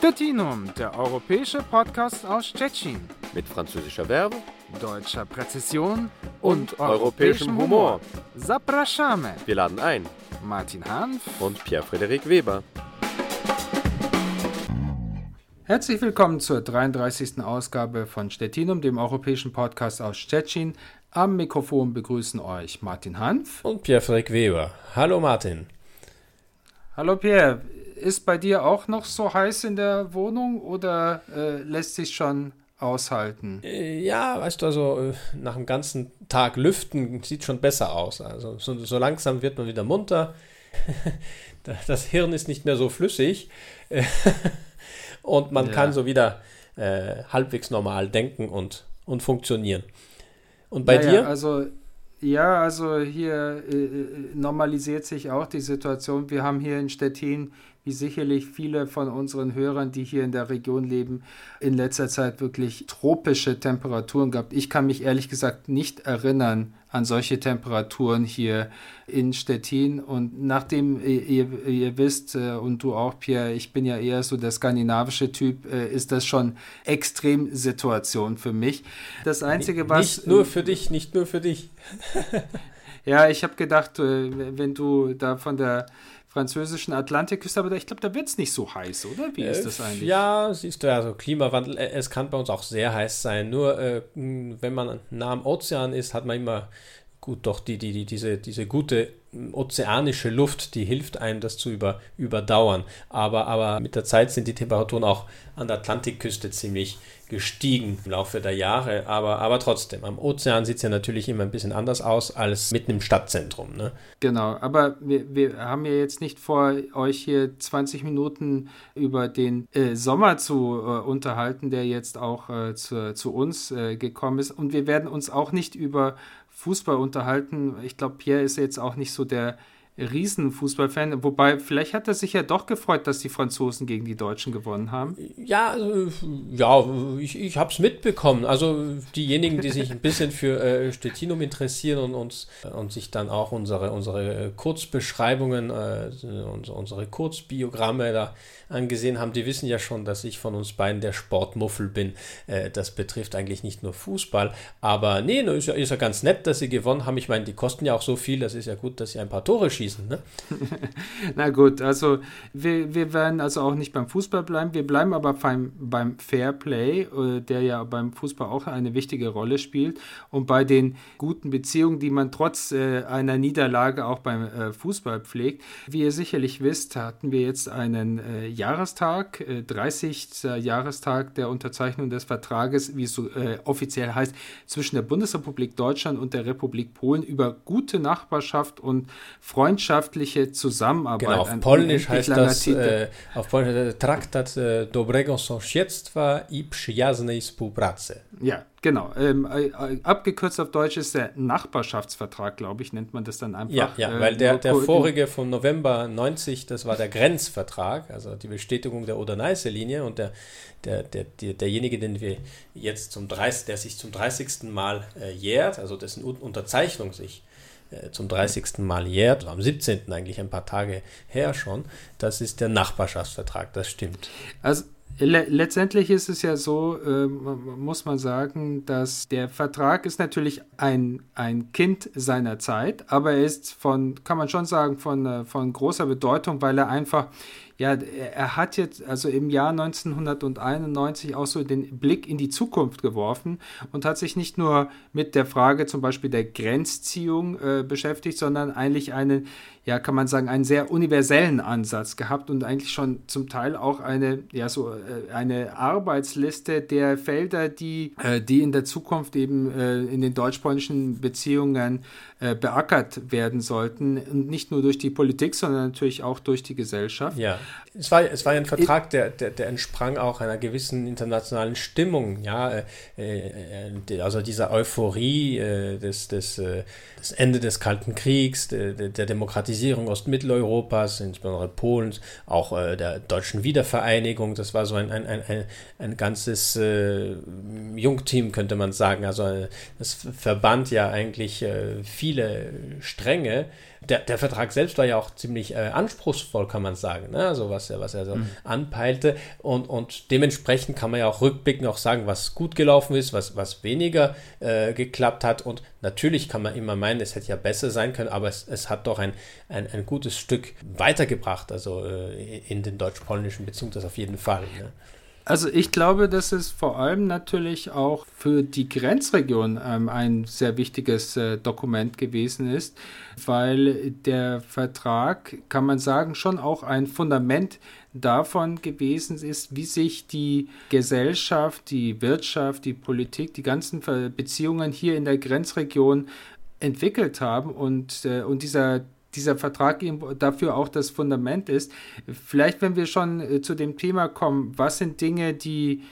Stettinum, der europäische Podcast aus Stettin. Mit französischer Verbe, deutscher Präzision und, und europäischem Humor. Zapraszamy. Wir laden ein. Martin Hanf und Pierre-Frederik Weber. Herzlich willkommen zur 33. Ausgabe von Stettinum, dem europäischen Podcast aus Stettin. Am Mikrofon begrüßen euch Martin Hanf und Pierre-Frederik Weber. Hallo Martin. Hallo Pierre, ist bei dir auch noch so heiß in der Wohnung oder äh, lässt sich schon aushalten? Äh, ja, weißt du, also äh, nach dem ganzen Tag lüften sieht schon besser aus. Also so, so langsam wird man wieder munter. das Hirn ist nicht mehr so flüssig und man ja. kann so wieder äh, halbwegs normal denken und, und funktionieren. Und bei ja, dir? Ja, also ja, also hier äh, normalisiert sich auch die Situation. Wir haben hier in Stettin wie sicherlich viele von unseren Hörern, die hier in der Region leben, in letzter Zeit wirklich tropische Temperaturen gehabt. Ich kann mich ehrlich gesagt nicht erinnern an solche Temperaturen hier in Stettin. Und nachdem ihr, ihr wisst, äh, und du auch, Pierre, ich bin ja eher so der skandinavische Typ, äh, ist das schon Extremsituation für mich. Das Einzige, was. Nicht nur für dich, nicht nur für dich. ja, ich habe gedacht, äh, wenn du da von der französischen Atlantikküste, aber ich glaube, da wird es nicht so heiß, oder? Wie ist das eigentlich? Ja, siehst du, also Klimawandel, es kann bei uns auch sehr heiß sein. Nur äh, wenn man nah am Ozean ist, hat man immer gut doch die, die, die, diese, diese gute ozeanische Luft, die hilft einem, das zu über, überdauern. Aber, aber mit der Zeit sind die Temperaturen auch an der Atlantikküste ziemlich gestiegen im Laufe der Jahre. Aber, aber trotzdem, am Ozean sieht es ja natürlich immer ein bisschen anders aus als mitten im Stadtzentrum. Ne? Genau, aber wir, wir haben ja jetzt nicht vor, euch hier 20 Minuten über den äh, Sommer zu äh, unterhalten, der jetzt auch äh, zu, zu uns äh, gekommen ist. Und wir werden uns auch nicht über Fußball unterhalten. Ich glaube, Pierre ist jetzt auch nicht so der Riesenfußballfan. Wobei, vielleicht hat er sich ja doch gefreut, dass die Franzosen gegen die Deutschen gewonnen haben. Ja, also, ja, ich, ich habe es mitbekommen. Also diejenigen, die sich ein bisschen für äh, Stettinum interessieren und uns und sich dann auch unsere, unsere Kurzbeschreibungen, äh, unsere Kurzbiogramme da angesehen haben, die wissen ja schon, dass ich von uns beiden der Sportmuffel bin. Äh, das betrifft eigentlich nicht nur Fußball. Aber nee, ist ja, ist ja ganz nett, dass sie gewonnen haben. Ich meine, die kosten ja auch so viel. Das ist ja gut, dass sie ein paar Tore schießen. Ne? Na gut, also wir, wir werden also auch nicht beim Fußball bleiben. Wir bleiben aber beim, beim Fairplay, äh, der ja beim Fußball auch eine wichtige Rolle spielt. Und bei den guten Beziehungen, die man trotz äh, einer Niederlage auch beim äh, Fußball pflegt. Wie ihr sicherlich wisst, hatten wir jetzt einen äh, Jahrestag, äh, 30. Jahrestag der Unterzeichnung des Vertrages, wie es so äh, offiziell heißt, zwischen der Bundesrepublik Deutschland und der Republik Polen über gute Nachbarschaft und freundschaftliche Zusammenarbeit. Genau, auf Polnisch heißt das, äh, auf Polnisch Traktat äh, Dobrego Sąsiedztwa i Przyjaznej Współpracy. Ja, Genau, ähm, äh, äh, abgekürzt auf Deutsch ist der Nachbarschaftsvertrag, glaube ich, nennt man das dann einfach. Ja, ja äh, weil der, der vorige vom November 90, das war der Grenzvertrag, also die Bestätigung der Oder-Neiße-Linie und der, der, der, der, derjenige, den wir jetzt zum 30, der sich zum 30. Mal äh, jährt, also dessen Unterzeichnung sich äh, zum 30. Mal jährt, am 17. eigentlich ein paar Tage her schon, das ist der Nachbarschaftsvertrag, das stimmt. Also Le letztendlich ist es ja so, äh, muss man sagen, dass der Vertrag ist natürlich ein, ein Kind seiner Zeit, aber er ist von, kann man schon sagen, von, äh, von großer Bedeutung, weil er einfach ja, er hat jetzt also im Jahr 1991 auch so den Blick in die Zukunft geworfen und hat sich nicht nur mit der Frage zum Beispiel der Grenzziehung äh, beschäftigt, sondern eigentlich einen, ja, kann man sagen, einen sehr universellen Ansatz gehabt und eigentlich schon zum Teil auch eine, ja, so äh, eine Arbeitsliste der Felder, die, äh, die in der Zukunft eben äh, in den deutsch-polnischen Beziehungen äh, beackert werden sollten. Und nicht nur durch die Politik, sondern natürlich auch durch die Gesellschaft. Ja, es war, es war ein Vertrag, der, der, der entsprang auch einer gewissen internationalen Stimmung. Ja, äh, äh also dieser Euphorie äh, des, des, äh, des Ende des Kalten Kriegs, der, der Demokratisierung Ostmitteleuropas, insbesondere Polens, auch äh, der deutschen Wiedervereinigung. Das war so ein, ein, ein, ein ganzes äh, Jungteam, könnte man sagen. Also es verband ja eigentlich viele Stränge der, der Vertrag selbst war ja auch ziemlich äh, anspruchsvoll, kann man sagen. Ne? Also was er, was er so mhm. anpeilte. Und, und dementsprechend kann man ja auch rückblickend auch sagen, was gut gelaufen ist, was, was weniger äh, geklappt hat. Und natürlich kann man immer meinen, es hätte ja besser sein können, aber es, es hat doch ein, ein, ein gutes Stück weitergebracht, also äh, in den deutsch-polnischen Beziehungen, das auf jeden Fall. Ne? Also ich glaube, dass es vor allem natürlich auch für die Grenzregion ähm, ein sehr wichtiges äh, Dokument gewesen ist, weil der Vertrag, kann man sagen, schon auch ein Fundament davon gewesen ist, wie sich die Gesellschaft, die Wirtschaft, die Politik, die ganzen Beziehungen hier in der Grenzregion entwickelt haben und, äh, und dieser dieser Vertrag dafür auch das Fundament ist. Vielleicht, wenn wir schon äh, zu dem Thema kommen, was sind Dinge, die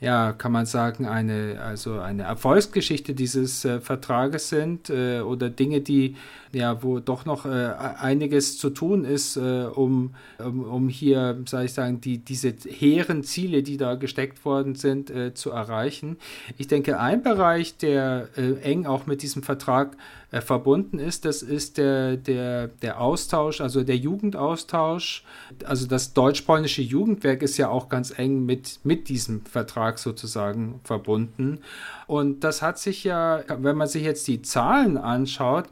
ja, kann man sagen, eine, also eine Erfolgsgeschichte dieses äh, Vertrages sind äh, oder Dinge, die, ja, wo doch noch äh, einiges zu tun ist, äh, um, um, um hier, sage ich sagen, die, diese hehren Ziele, die da gesteckt worden sind, äh, zu erreichen. Ich denke, ein Bereich, der eng auch mit diesem Vertrag äh, verbunden ist. Das ist der, der, der Austausch, also der Jugendaustausch. Also das deutsch-polnische Jugendwerk ist ja auch ganz eng mit, mit diesem Vertrag sozusagen verbunden. Und das hat sich ja, wenn man sich jetzt die Zahlen anschaut,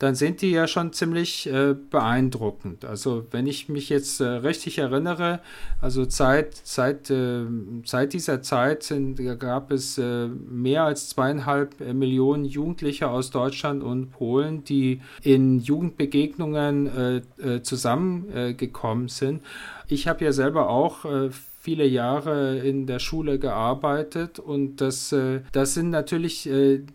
dann sind die ja schon ziemlich äh, beeindruckend. Also wenn ich mich jetzt äh, richtig erinnere, also seit, seit, äh, seit dieser Zeit sind, gab es äh, mehr als zweieinhalb äh, Millionen Jugendliche aus Deutschland und Polen, die in Jugendbegegnungen äh, zusammengekommen sind. Ich habe ja selber auch viele Jahre in der Schule gearbeitet und das, das sind natürlich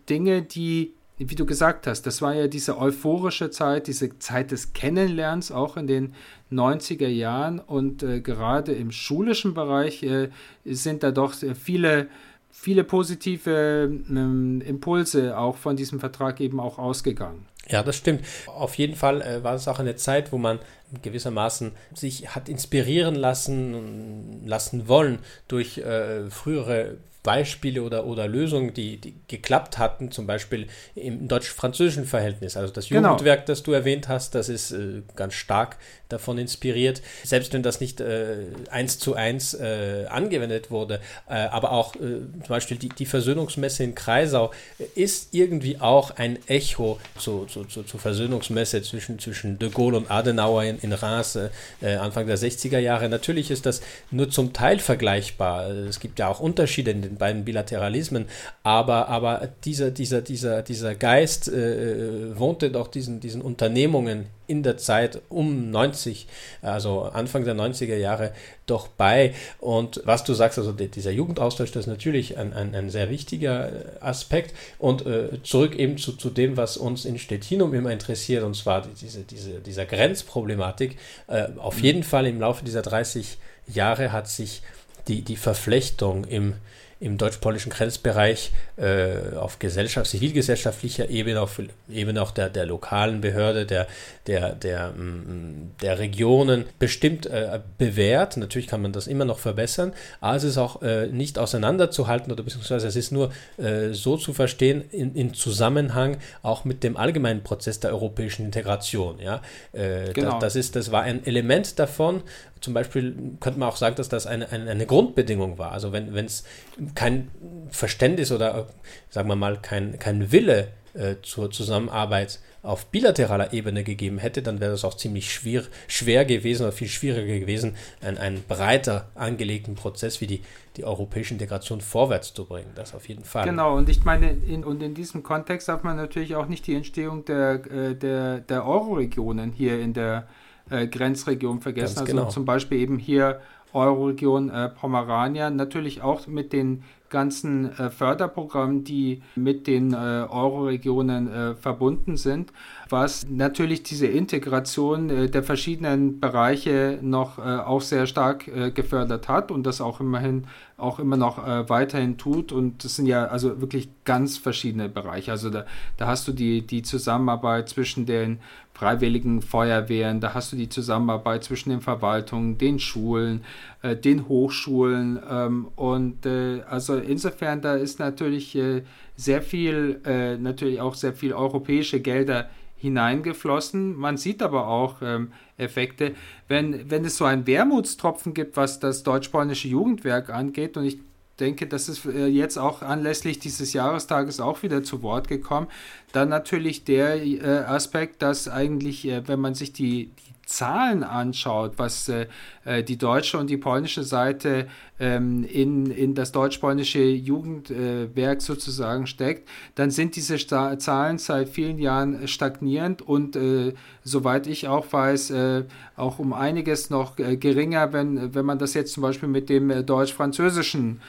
Dinge, die wie du gesagt hast, das war ja diese euphorische Zeit, diese Zeit des Kennenlernens auch in den 90er Jahren und äh, gerade im schulischen Bereich äh, sind da doch viele, viele positive äh, Impulse auch von diesem Vertrag eben auch ausgegangen. Ja, das stimmt. Auf jeden Fall äh, war es auch eine Zeit, wo man gewissermaßen sich hat inspirieren lassen, lassen wollen durch äh, frühere Beispiele oder, oder Lösungen, die, die geklappt hatten, zum Beispiel im deutsch-französischen Verhältnis. Also das genau. Jugendwerk, das du erwähnt hast, das ist äh, ganz stark davon inspiriert, selbst wenn das nicht äh, eins zu eins äh, angewendet wurde. Äh, aber auch äh, zum Beispiel die, die Versöhnungsmesse in Kreisau ist irgendwie auch ein Echo zu, zu, zu, zur Versöhnungsmesse zwischen, zwischen de Gaulle und Adenauer in, in Reims äh, Anfang der 60er Jahre. Natürlich ist das nur zum Teil vergleichbar. Es gibt ja auch Unterschiede in den beiden Bilateralismen, aber, aber dieser, dieser, dieser, dieser Geist äh, wohnte doch diesen, diesen Unternehmungen in der Zeit um 90, also Anfang der 90er Jahre, doch bei. Und was du sagst, also dieser Jugendaustausch, das ist natürlich ein, ein, ein sehr wichtiger äh, Aspekt. Und äh, zurück eben zu, zu dem, was uns in Stettinum immer interessiert, und zwar diese, diese, dieser Grenzproblematik. Äh, auf mhm. jeden Fall im Laufe dieser 30 Jahre hat sich die, die Verflechtung im im deutsch-polnischen Grenzbereich äh, auf Gesellschaft, zivilgesellschaftlicher Ebene, auf Ebene auch der, der lokalen Behörde, der, der, der, mm, der Regionen bestimmt äh, bewährt. Natürlich kann man das immer noch verbessern, aber es ist auch äh, nicht auseinanderzuhalten oder beziehungsweise es ist nur äh, so zu verstehen in, in Zusammenhang auch mit dem allgemeinen Prozess der europäischen Integration. Ja? Äh, genau. das, das, ist, das war ein Element davon, zum Beispiel könnte man auch sagen, dass das eine, eine, eine Grundbedingung war. Also wenn es kein Verständnis oder sagen wir mal kein, kein Wille äh, zur Zusammenarbeit auf bilateraler Ebene gegeben hätte, dann wäre das auch ziemlich schwer, schwer gewesen oder viel schwieriger gewesen, einen, einen breiter angelegten Prozess wie die, die europäische Integration vorwärts zu bringen. Das auf jeden Fall. Genau, und ich meine, in, und in diesem Kontext darf man natürlich auch nicht die Entstehung der, äh, der, der Euro-Regionen hier in der äh, Grenzregion vergessen. Ganz also genau. zum Beispiel eben hier Euroregion äh, Pomerania, natürlich auch mit den ganzen äh, Förderprogrammen, die mit den äh, Euroregionen äh, verbunden sind, was natürlich diese Integration äh, der verschiedenen Bereiche noch äh, auch sehr stark äh, gefördert hat und das auch immerhin auch immer noch weiterhin tut. Und das sind ja also wirklich ganz verschiedene Bereiche. Also da, da hast du die, die Zusammenarbeit zwischen den freiwilligen Feuerwehren, da hast du die Zusammenarbeit zwischen den Verwaltungen, den Schulen, äh, den Hochschulen ähm, und äh, also insofern da ist natürlich äh, sehr viel, äh, natürlich auch sehr viel europäische Gelder hineingeflossen. Man sieht aber auch ähm, Effekte, wenn, wenn es so einen Wermutstropfen gibt, was das deutsch-polnische Jugendwerk angeht. Und ich denke, das ist äh, jetzt auch anlässlich dieses Jahrestages auch wieder zu Wort gekommen. Dann natürlich der äh, Aspekt, dass eigentlich, äh, wenn man sich die, die Zahlen anschaut, was äh, äh, die deutsche und die polnische Seite ähm, in, in das deutsch-polnische Jugendwerk äh, sozusagen steckt, dann sind diese Sta Zahlen seit vielen Jahren stagnierend und äh, soweit ich auch weiß, äh, auch um einiges noch äh, geringer, wenn, wenn man das jetzt zum Beispiel mit dem deutsch-französischen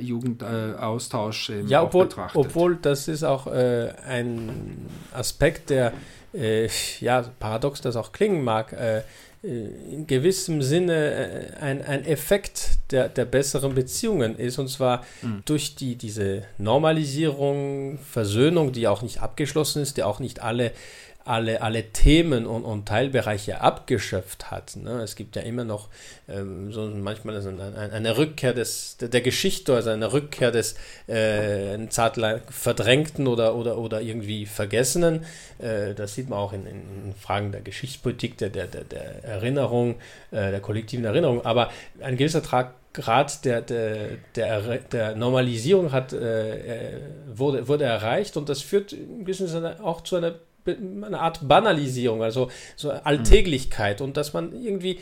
Jugendaustausch ja, obwohl, betrachtet. Obwohl das ist auch ein Aspekt, der äh, ja, paradox das auch klingen mag, äh, in gewissem Sinne äh, ein, ein Effekt der, der besseren Beziehungen ist, und zwar mhm. durch die, diese Normalisierung, Versöhnung, die auch nicht abgeschlossen ist, die auch nicht alle alle, alle Themen und, und Teilbereiche abgeschöpft hat. Ne? Es gibt ja immer noch ähm, so manchmal so eine, eine, Rückkehr des, der, der, Geschichte, also eine Rückkehr des äh, Zeit verdrängten oder, oder, oder irgendwie vergessenen. Äh, das sieht man auch in, in, Fragen der Geschichtspolitik, der, der, der Erinnerung, äh, der kollektiven Erinnerung. Aber ein gewisser Trag Grad der, der, der, der Normalisierung hat, äh, wurde, wurde erreicht und das führt Sinne auch zu einer eine Art Banalisierung, also so Alltäglichkeit und dass man irgendwie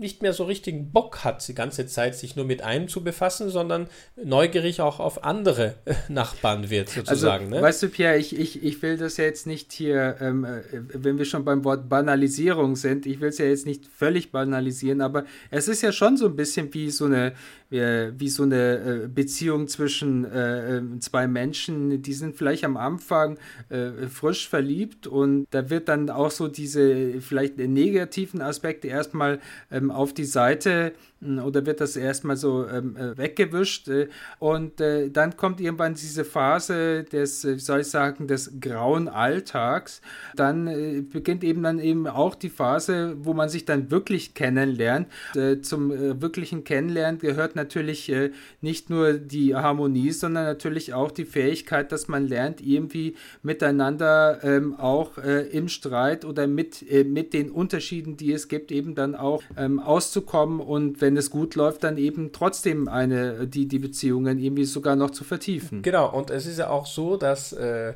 nicht mehr so richtig Bock hat, die ganze Zeit sich nur mit einem zu befassen, sondern neugierig auch auf andere Nachbarn wird, sozusagen. Also, ne? Weißt du, Pierre, ich, ich, ich will das ja jetzt nicht hier, ähm, äh, wenn wir schon beim Wort Banalisierung sind, ich will es ja jetzt nicht völlig banalisieren, aber es ist ja schon so ein bisschen wie so eine, wie so eine äh, Beziehung zwischen äh, ähm, zwei Menschen, die sind vielleicht am Anfang äh, frisch verliebt und da wird dann auch so diese vielleicht negativen Aspekte erstmal ähm, auf die Seite oder wird das erstmal so ähm, äh, weggewischt äh, und äh, dann kommt irgendwann diese Phase des, wie soll ich sagen, des grauen Alltags. Dann äh, beginnt eben dann eben auch die Phase, wo man sich dann wirklich kennenlernt. Äh, zum äh, wirklichen Kennenlernen gehört natürlich nicht nur die Harmonie, sondern natürlich auch die Fähigkeit, dass man lernt, irgendwie miteinander ähm, auch im Streit oder mit, mit den Unterschieden, die es gibt, eben dann auch ähm, auszukommen und wenn wenn es gut läuft, dann eben trotzdem eine, die, die Beziehungen irgendwie sogar noch zu vertiefen. Genau, und es ist ja auch so, dass äh,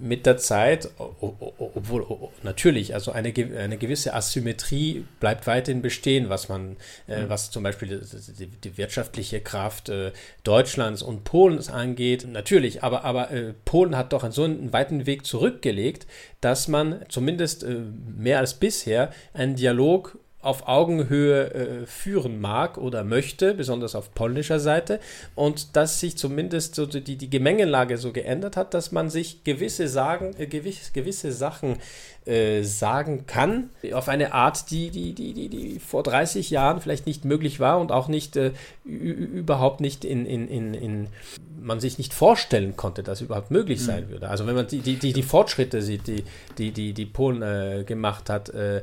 mit der Zeit, obwohl natürlich, also eine, eine gewisse Asymmetrie bleibt weiterhin bestehen, was man, äh, mhm. was zum Beispiel die, die wirtschaftliche Kraft äh, Deutschlands und Polens angeht. Natürlich, aber, aber äh, Polen hat doch einen so einen weiten Weg zurückgelegt, dass man zumindest äh, mehr als bisher einen Dialog auf Augenhöhe äh, führen mag oder möchte, besonders auf polnischer Seite, und dass sich zumindest so die, die Gemengelage so geändert hat, dass man sich gewisse, sagen, äh, gewisse, gewisse Sachen äh, sagen kann, auf eine Art, die, die, die, die, die vor 30 Jahren vielleicht nicht möglich war und auch nicht äh, überhaupt nicht in, in, in, in man sich nicht vorstellen konnte, dass überhaupt möglich sein mhm. würde. Also wenn man die, die, die, die Fortschritte sieht, die, die, die, die Polen äh, gemacht hat, äh,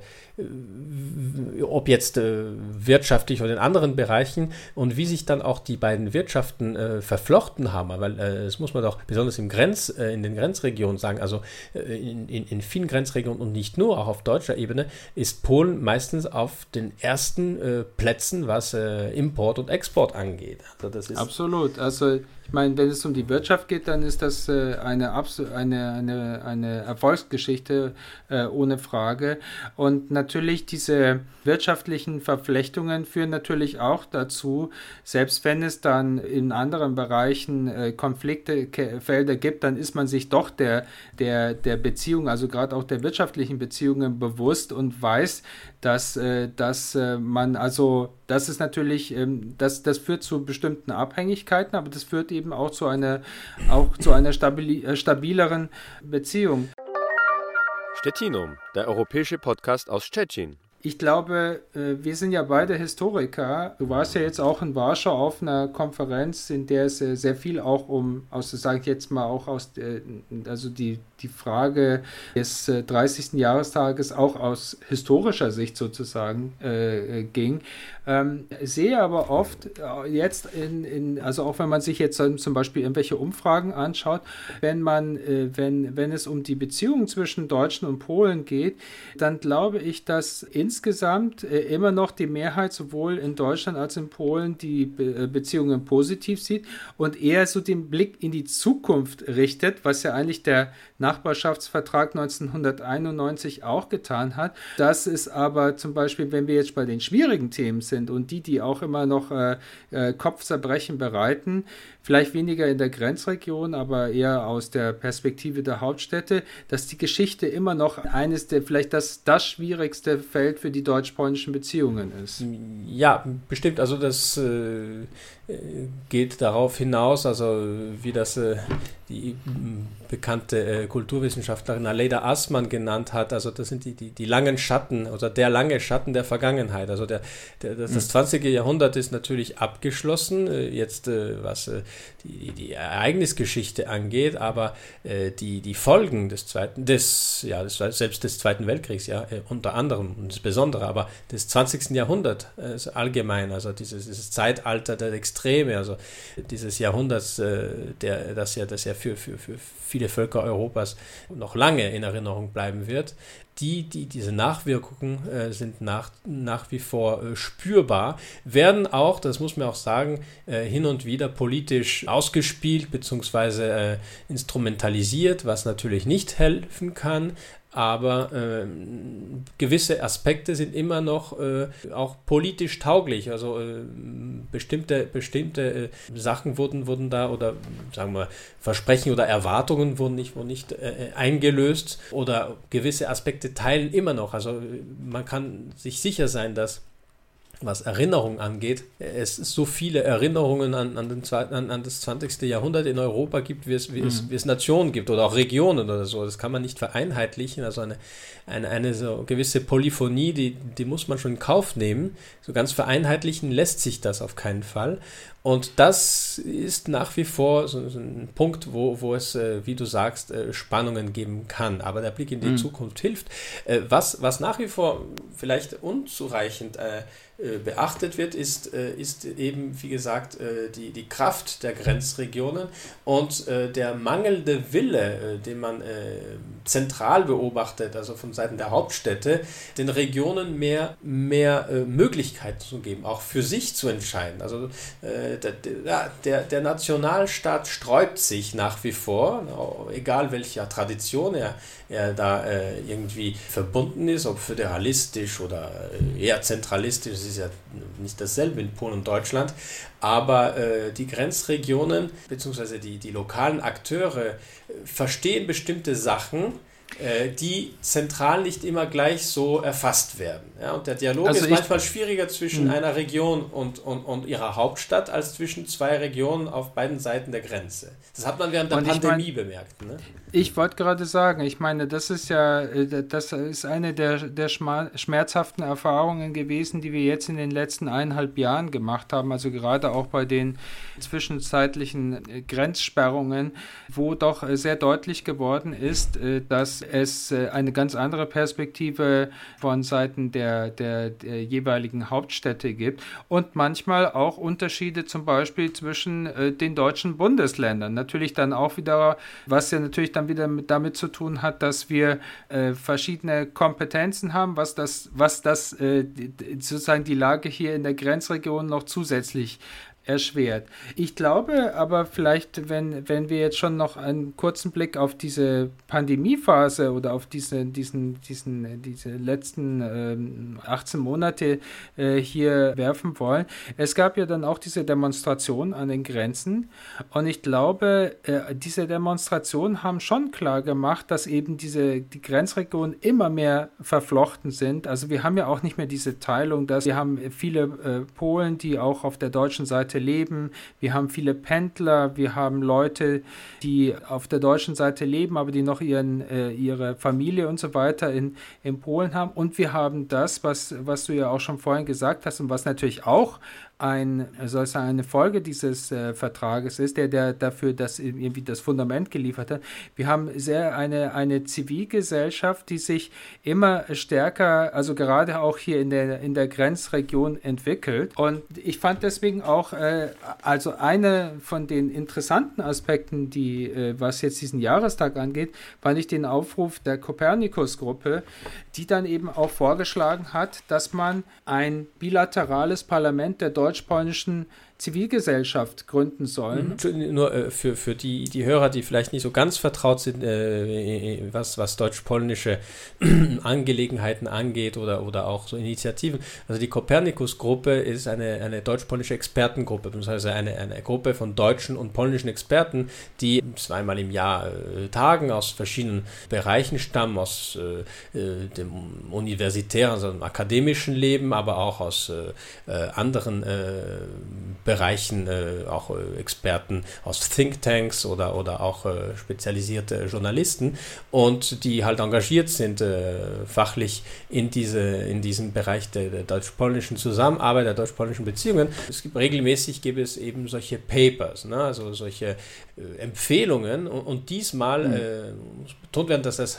ob jetzt äh, wirtschaftlich oder in anderen Bereichen und wie sich dann auch die beiden Wirtschaften äh, verflochten haben, weil äh, das muss man doch besonders im Grenz, äh, in den Grenzregionen sagen, also in, in, in vielen Grenzregionen und nicht nur, auch auf deutscher Ebene, ist Polen meistens auf den ersten Plätzen, was Import und Export angeht. Also das ist Absolut, also ich meine, wenn es um die Wirtschaft geht, dann ist das äh, eine, eine, eine, eine Erfolgsgeschichte äh, ohne Frage. Und natürlich diese wirtschaftlichen Verflechtungen führen natürlich auch dazu, selbst wenn es dann in anderen Bereichen äh, Konfliktefelder gibt, dann ist man sich doch der, der, der Beziehung, also gerade auch der wirtschaftlichen Beziehungen bewusst und weiß, dass, äh, dass äh, man also, das ist natürlich, ähm, das, das führt zu bestimmten Abhängigkeiten, aber das führt eben auch zu einer, auch zu einer stabili äh, stabileren Beziehung. Stettinum, der europäische Podcast aus Stettin. Ich glaube, wir sind ja beide Historiker. Du warst ja jetzt auch in Warschau auf einer Konferenz, in der es sehr viel auch um, aus, sage ich jetzt mal, auch aus, also die die Frage des 30. Äh, Jahrestages auch aus historischer Sicht sozusagen äh, ging. Ähm, sehe aber oft äh, jetzt in, in, also auch wenn man sich jetzt zum Beispiel irgendwelche Umfragen anschaut, wenn man, äh, wenn, wenn es um die Beziehungen zwischen Deutschen und Polen geht, dann glaube ich, dass insgesamt äh, immer noch die Mehrheit sowohl in Deutschland als in Polen die Be äh, Beziehungen positiv sieht und eher so den Blick in die Zukunft richtet, was ja eigentlich der Nachbarschaftsvertrag 1991 auch getan hat. Das ist aber zum Beispiel, wenn wir jetzt bei den schwierigen Themen sind, und die, die auch immer noch äh, äh, Kopfzerbrechen bereiten, vielleicht weniger in der Grenzregion, aber eher aus der Perspektive der Hauptstädte, dass die Geschichte immer noch eines der, vielleicht das, das schwierigste Feld für die deutsch-polnischen Beziehungen ist. Ja, bestimmt. Also das äh, geht darauf hinaus, also wie das äh, die bekannte äh, Kulturwissenschaftlerin Aleida Aßmann genannt hat, also das sind die, die, die langen Schatten oder der lange Schatten der Vergangenheit. Also der, der das, das 20. Hm. Jahrhundert ist natürlich abgeschlossen, äh, jetzt äh, was die, die Ereignisgeschichte angeht, aber die, die Folgen des zweiten, des, ja, des, selbst des Zweiten Weltkriegs, ja, unter anderem und das Besondere, aber des 20. Jahrhunderts äh, allgemein, also dieses, dieses Zeitalter der Extreme, also dieses Jahrhunderts, der, das ja, das ja für, für, für viele Völker Europas noch lange in Erinnerung bleiben wird, die, die, diese Nachwirkungen äh, sind nach, nach wie vor äh, spürbar, werden auch, das muss man auch sagen, äh, hin und wieder politisch ausgespielt bzw. Äh, instrumentalisiert, was natürlich nicht helfen kann aber äh, gewisse Aspekte sind immer noch äh, auch politisch tauglich. Also äh, bestimmte, bestimmte Sachen wurden, wurden da oder sagen wir Versprechen oder Erwartungen wurden nicht, wurden nicht eingelöst oder gewisse Aspekte teilen immer noch. Also man kann sich sicher sein, dass was Erinnerung angeht, es so viele Erinnerungen an, an, den, an, an das 20. Jahrhundert in Europa gibt, wie es, wie, mhm. es, wie es Nationen gibt oder auch Regionen oder so. Das kann man nicht vereinheitlichen. Also eine, eine, eine so gewisse Polyphonie, die, die muss man schon in Kauf nehmen. So ganz vereinheitlichen lässt sich das auf keinen Fall. Und das ist nach wie vor so, so ein Punkt, wo, wo es, äh, wie du sagst, äh, Spannungen geben kann. Aber der Blick in die mhm. Zukunft hilft. Äh, was, was nach wie vor vielleicht unzureichend äh, äh, beachtet wird, ist, äh, ist eben, wie gesagt, äh, die, die Kraft der Grenzregionen und der mangelnde Wille, den man zentral beobachtet, also von Seiten der Hauptstädte, den Regionen mehr, mehr Möglichkeiten zu geben, auch für sich zu entscheiden. Also der, der, der Nationalstaat sträubt sich nach wie vor, egal welcher Tradition er, er da irgendwie verbunden ist, ob föderalistisch oder eher zentralistisch ist ja nicht dasselbe in Polen und Deutschland, aber äh, die Grenzregionen bzw. Die, die lokalen Akteure äh, verstehen bestimmte Sachen die zentral nicht immer gleich so erfasst werden. Ja, und der Dialog also ist manchmal schwieriger zwischen mh. einer Region und, und, und ihrer Hauptstadt als zwischen zwei Regionen auf beiden Seiten der Grenze. Das hat man während der und Pandemie ich mein, bemerkt. Ne? Ich wollte gerade sagen, ich meine, das ist ja, äh, das ist eine der, der schmerzhaften Erfahrungen gewesen, die wir jetzt in den letzten eineinhalb Jahren gemacht haben, also gerade auch bei den zwischenzeitlichen äh, Grenzsperrungen, wo doch sehr deutlich geworden ist, dass es äh, eine ganz andere Perspektive von Seiten der, der, der, jeweiligen Hauptstädte gibt und manchmal auch Unterschiede zum Beispiel zwischen äh, den deutschen Bundesländern. Natürlich dann auch wieder, was ja natürlich dann wieder mit, damit zu tun hat, dass wir äh, verschiedene Kompetenzen haben, was das, was das sozusagen die Lage hier in der Grenzregion noch zusätzlich erschwert. Ich glaube aber vielleicht, wenn, wenn wir jetzt schon noch einen kurzen Blick auf diese Pandemiephase oder auf diese, diesen, diesen, diese letzten ähm, 18 Monate äh, hier werfen wollen. Es gab ja dann auch diese Demonstrationen an den Grenzen und ich glaube, äh, diese Demonstrationen haben schon klar gemacht, dass eben diese die Grenzregionen immer mehr verflochten sind. Also wir haben ja auch nicht mehr diese Teilung, dass wir haben viele äh, Polen, die auch auf der deutschen Seite Seite leben. Wir haben viele Pendler, wir haben Leute, die auf der deutschen Seite leben, aber die noch ihren, äh, ihre Familie und so weiter in, in Polen haben. Und wir haben das, was, was du ja auch schon vorhin gesagt hast und was natürlich auch ein, soll eine Folge dieses äh, Vertrages ist, der, der dafür das irgendwie das Fundament geliefert hat. Wir haben sehr eine, eine Zivilgesellschaft, die sich immer stärker, also gerade auch hier in der, in der Grenzregion entwickelt. Und ich fand deswegen auch, äh, also eine von den interessanten Aspekten, die, äh, was jetzt diesen Jahrestag angeht, fand ich den Aufruf der Kopernikus-Gruppe, die dann eben auch vorgeschlagen hat, dass man ein bilaterales Parlament der deutsch-polnischen Zivilgesellschaft gründen sollen. Mhm. Nur äh, für, für die, die Hörer, die vielleicht nicht so ganz vertraut sind, äh, was, was deutsch-polnische Angelegenheiten angeht oder, oder auch so Initiativen. Also die Kopernikus-Gruppe ist eine, eine deutsch-polnische Expertengruppe, beziehungsweise eine, eine Gruppe von deutschen und polnischen Experten, die zweimal im Jahr äh, tagen, aus verschiedenen Bereichen stammen, aus äh, äh, dem universitären, also dem akademischen Leben, aber auch aus äh, anderen Bereichen äh, auch äh, Experten aus Thinktanks oder, oder auch äh, spezialisierte Journalisten und die halt engagiert sind äh, fachlich in, diese, in diesem Bereich der, der deutsch-polnischen Zusammenarbeit, der deutsch-polnischen Beziehungen. Es gibt regelmäßig gibt es eben solche Papers, ne? also solche äh, Empfehlungen und, und diesmal mhm. Äh, muss betont werden, dass das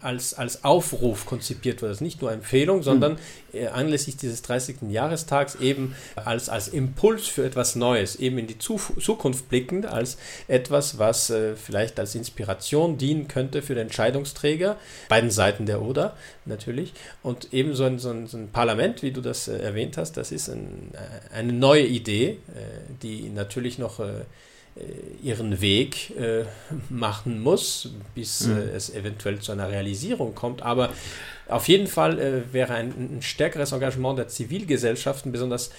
als, als Aufruf konzipiert wird. Das ist nicht nur Empfehlung, sondern mhm. anlässlich dieses 30. Jahrestags eben als, als Impuls für etwas Neues, eben in die Zukunft blickend, als etwas, was äh, vielleicht als Inspiration dienen könnte für den Entscheidungsträger, beiden Seiten der Oder natürlich. Und eben so ein, so ein, so ein Parlament, wie du das äh, erwähnt hast, das ist ein, äh, eine neue Idee, äh, die natürlich noch äh, ihren Weg äh, machen muss, bis mhm. äh, es eventuell zu einer Realisierung kommt. Aber auf jeden Fall äh, wäre ein, ein, stärkeres Engagement der Zivilgesellschaften, besonders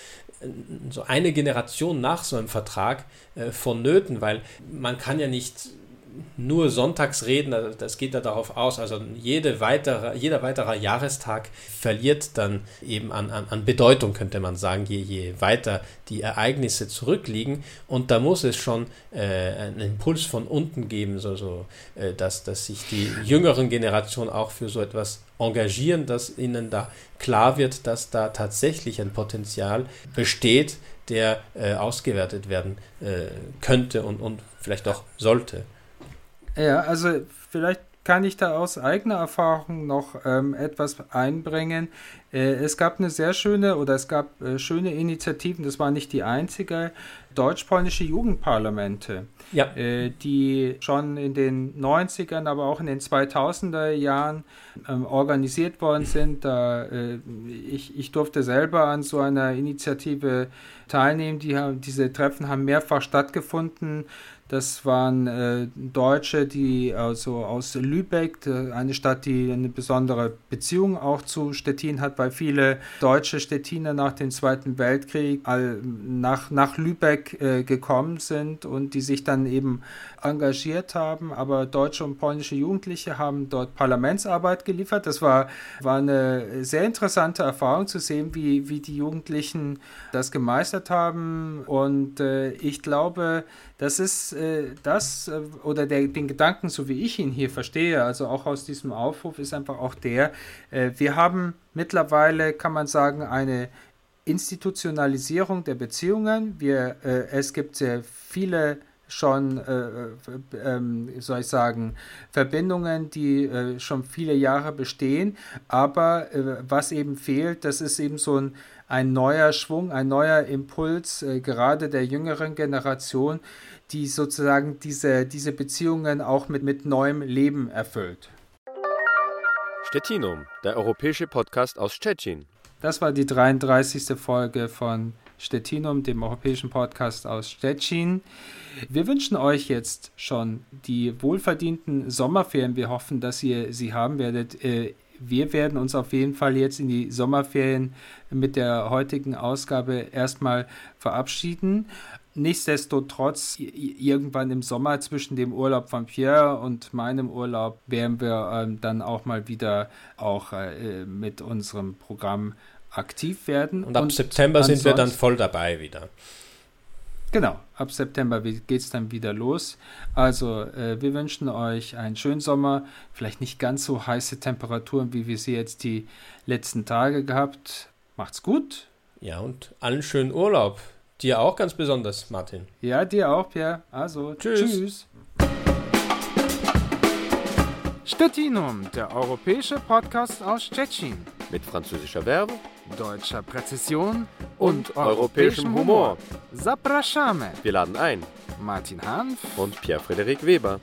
so eine Generation nach so einem Vertrag äh, vonnöten, weil man kann ja nicht nur Sonntagsreden, das geht ja darauf aus, also jede weitere, jeder weitere Jahrestag verliert dann eben an, an, an Bedeutung, könnte man sagen, je, je weiter die Ereignisse zurückliegen. Und da muss es schon äh, einen Impuls von unten geben, so, so, äh, dass, dass sich die jüngeren Generationen auch für so etwas engagieren, dass ihnen da klar wird, dass da tatsächlich ein Potenzial besteht, der äh, ausgewertet werden äh, könnte und, und vielleicht auch sollte. Ja, also vielleicht kann ich da aus eigener Erfahrung noch ähm, etwas einbringen. Äh, es gab eine sehr schöne oder es gab äh, schöne Initiativen, das war nicht die einzige, deutsch-polnische Jugendparlamente, ja. äh, die schon in den 90ern, aber auch in den 2000er Jahren ähm, organisiert worden sind. Da, äh, ich, ich durfte selber an so einer Initiative teilnehmen. Die haben, diese Treffen haben mehrfach stattgefunden. Das waren äh, Deutsche, die also aus Lübeck, eine Stadt, die eine besondere Beziehung auch zu Stettin hat, weil viele deutsche Stettiner nach dem Zweiten Weltkrieg all, nach, nach Lübeck äh, gekommen sind und die sich dann eben engagiert haben. Aber deutsche und polnische Jugendliche haben dort Parlamentsarbeit geliefert. Das war, war eine sehr interessante Erfahrung zu sehen, wie, wie die Jugendlichen das gemeistert haben. Und äh, ich glaube, das ist äh, das äh, oder der, den Gedanken, so wie ich ihn hier verstehe, also auch aus diesem Aufruf, ist einfach auch der, äh, wir haben mittlerweile, kann man sagen, eine Institutionalisierung der Beziehungen. Wir, äh, es gibt sehr viele schon, äh, äh, ähm, soll ich sagen, Verbindungen, die äh, schon viele Jahre bestehen. Aber äh, was eben fehlt, das ist eben so ein, ein neuer Schwung, ein neuer Impuls, äh, gerade der jüngeren Generation, die sozusagen diese, diese Beziehungen auch mit, mit neuem Leben erfüllt. Stettinum, der europäische Podcast aus Stettin. Das war die 33. Folge von Stettinum, dem europäischen Podcast aus Stettin. Wir wünschen euch jetzt schon die wohlverdienten Sommerferien. Wir hoffen, dass ihr sie haben werdet. Äh, wir werden uns auf jeden Fall jetzt in die Sommerferien mit der heutigen Ausgabe erstmal verabschieden. Nichtsdestotrotz, irgendwann im Sommer zwischen dem Urlaub von Pierre und meinem Urlaub werden wir ähm, dann auch mal wieder auch äh, mit unserem Programm aktiv werden. Und ab und September sind wir dann voll dabei wieder. Genau, ab September geht es dann wieder los. Also äh, wir wünschen euch einen schönen Sommer, vielleicht nicht ganz so heiße Temperaturen, wie wir sie jetzt die letzten Tage gehabt. Macht's gut, Ja, und allen schönen Urlaub. Dir auch ganz besonders, Martin. Ja, dir auch, Pierre. Also, tschüss. tschüss. Stettinum, der europäische Podcast aus Stettin. Mit französischer Verbe, deutscher Präzision und, und europäischem Humor. Zapraszamy. Wir laden ein. Martin Hanf und Pierre-Frederik Weber.